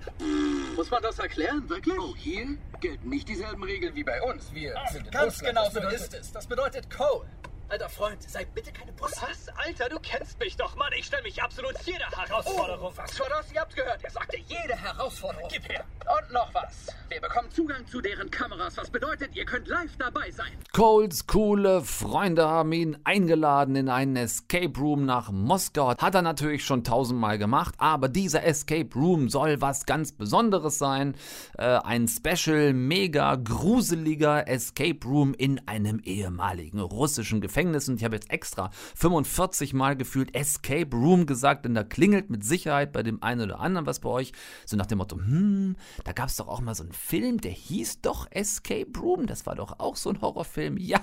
Muss man das erklären, wirklich? Oh, hier gelten nicht dieselben Regeln wie bei uns. Wir Ach, sind in ganz Russland. genau so ist es. Das bedeutet Cole. Alter Freund, sei bitte keine Pussy. Was? Alter, du kennst mich doch, Mann. Ich stelle mich absolut jeder Herausforderung. Oh, was war das? Ihr habt gehört. Er sagte jede Herausforderung. Gib her. Und noch was. Wir bekommen Zugang zu deren Kameras, was bedeutet, ihr könnt live dabei sein. Coles coole Freunde haben ihn eingeladen in einen Escape Room nach Moskau. Hat er natürlich schon tausendmal gemacht, aber dieser Escape Room soll was ganz Besonderes sein. Äh, ein special, mega gruseliger Escape Room in einem ehemaligen russischen Gefängnis. Und ich habe jetzt extra 45 Mal gefühlt Escape Room gesagt, denn da klingelt mit Sicherheit bei dem einen oder anderen was bei euch. So nach dem Motto, hm, da gab es doch auch mal so einen Film, der hieß doch Escape Room. Das war doch auch so ein Horrorfilm. (laughs) Ja,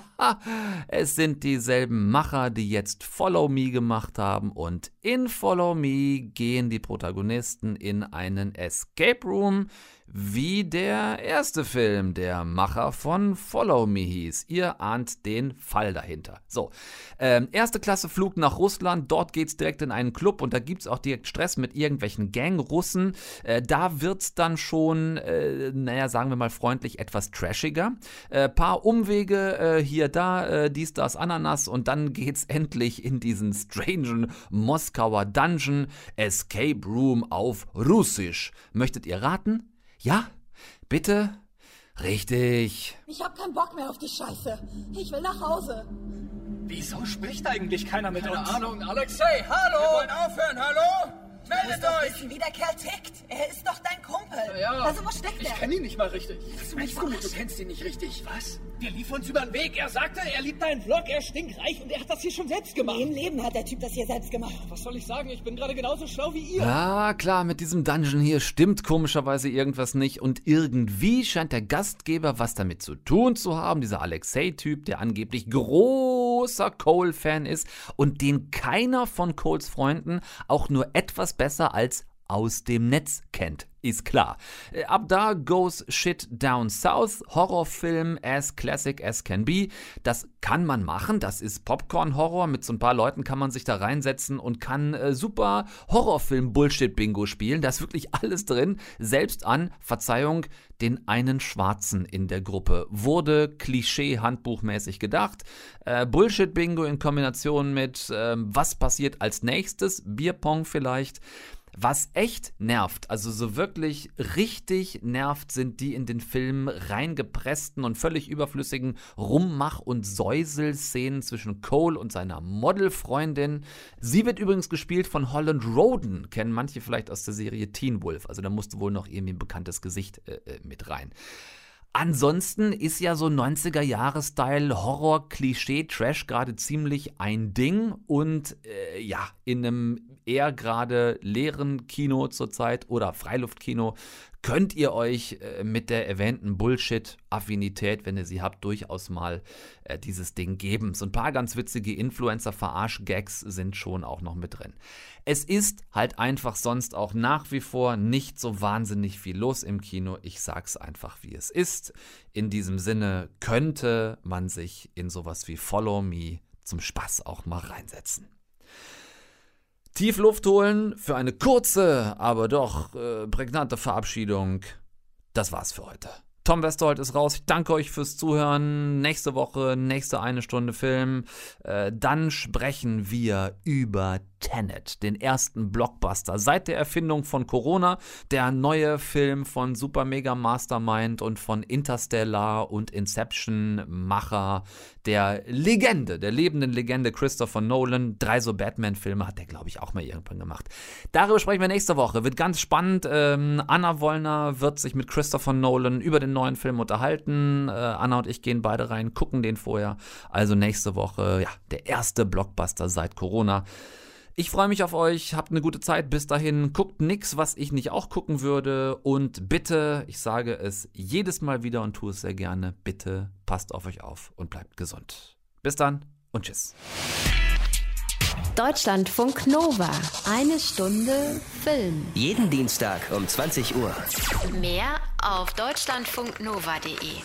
es sind dieselben Macher, die jetzt Follow Me gemacht haben. Und in Follow Me gehen die Protagonisten in einen Escape Room, wie der erste Film der Macher von Follow Me hieß. Ihr ahnt den Fall dahinter. So, ähm, erste Klasse Flug nach Russland. Dort geht's direkt in einen Club und da gibt's auch direkt Stress mit irgendwelchen Gang-Russen. Äh, da wird's dann schon, äh, naja, sagen wir mal freundlich, etwas trashiger. Äh, paar Umwege äh, hier, da, äh, dies, das, Ananas und dann geht's (laughs) endlich in diesen strangen Moskauer Dungeon Escape Room auf Russisch. Möchtet ihr raten? Ja? Bitte? Richtig. Ich hab keinen Bock mehr auf die Scheiße. Ich will nach Hause. Wieso spricht eigentlich keiner mit Keine uns? Ahnung, Alexei, hallo! Wir wollen aufhören, hallo? Meldet euch! wissen, wie der Kerl tickt. Er ist doch dein Kumpel. Ja, Also wo steckt ich er? kenne ihn nicht mal richtig. Du mich Gut, du kennst ihn nicht richtig. Was? Wir liefen uns über den Weg. Er sagte, er liebt deinen Vlog, er stinkt reich und er hat das hier schon selbst gemacht. Im Leben hat der Typ das hier selbst gemacht. Was soll ich sagen? Ich bin gerade genauso schlau wie ihr. Ja, klar, mit diesem Dungeon hier stimmt komischerweise irgendwas nicht und irgendwie scheint der Gastgeber was damit zu tun zu haben, dieser Alexei-Typ, der angeblich großer Cole-Fan ist und den keiner von Coles Freunden auch nur etwas besser als aus dem Netz kennt. Ist klar. Äh, Ab da goes shit down south. Horrorfilm as classic as can be. Das kann man machen. Das ist Popcorn-Horror. Mit so ein paar Leuten kann man sich da reinsetzen und kann äh, super Horrorfilm-Bullshit-Bingo spielen. Da ist wirklich alles drin. Selbst an, Verzeihung, den einen Schwarzen in der Gruppe. Wurde Klischee-Handbuchmäßig gedacht. Äh, Bullshit-Bingo in Kombination mit ähm, was passiert als nächstes. Bierpong vielleicht. Was echt nervt, also so wirklich richtig nervt, sind die in den Film reingepressten und völlig überflüssigen Rummach- und Säusel-Szenen zwischen Cole und seiner Modelfreundin. Sie wird übrigens gespielt von Holland Roden, kennen manche vielleicht aus der Serie Teen Wolf, also da musste wohl noch irgendwie ein bekanntes Gesicht äh, äh, mit rein. Ansonsten ist ja so 90er-Jahre-Style Horror, Klischee, Trash gerade ziemlich ein Ding und äh, ja, in einem eher gerade leeren Kino zurzeit oder Freiluftkino könnt ihr euch äh, mit der erwähnten Bullshit-Affinität, wenn ihr sie habt, durchaus mal äh, dieses Ding geben. So ein paar ganz witzige Influencer-Verarsch-Gags sind schon auch noch mit drin. Es ist halt einfach sonst auch nach wie vor nicht so wahnsinnig viel los im Kino. Ich sag's einfach, wie es ist. In diesem Sinne könnte man sich in sowas wie Follow Me zum Spaß auch mal reinsetzen. Tief Luft holen für eine kurze, aber doch äh, prägnante Verabschiedung. Das war's für heute. Tom Westerholt ist raus. Ich danke euch fürs Zuhören. Nächste Woche, nächste eine Stunde Film. Äh, dann sprechen wir über Tenet, den ersten Blockbuster seit der Erfindung von Corona, der neue Film von Super Mega Mastermind und von Interstellar und Inception Macher der Legende, der lebenden Legende Christopher Nolan. Drei so Batman-Filme hat der, glaube ich, auch mal irgendwann gemacht. Darüber sprechen wir nächste Woche. Wird ganz spannend. Ähm, Anna Wollner wird sich mit Christopher Nolan über den neuen Film unterhalten. Äh, Anna und ich gehen beide rein, gucken den vorher. Also nächste Woche, ja, der erste Blockbuster seit Corona. Ich freue mich auf euch, habt eine gute Zeit. Bis dahin, guckt nichts, was ich nicht auch gucken würde. Und bitte, ich sage es jedes Mal wieder und tue es sehr gerne, bitte passt auf euch auf und bleibt gesund. Bis dann und tschüss. Deutschlandfunk Nova. Eine Stunde Film. Jeden Dienstag um 20 Uhr. Mehr auf deutschlandfunknova.de.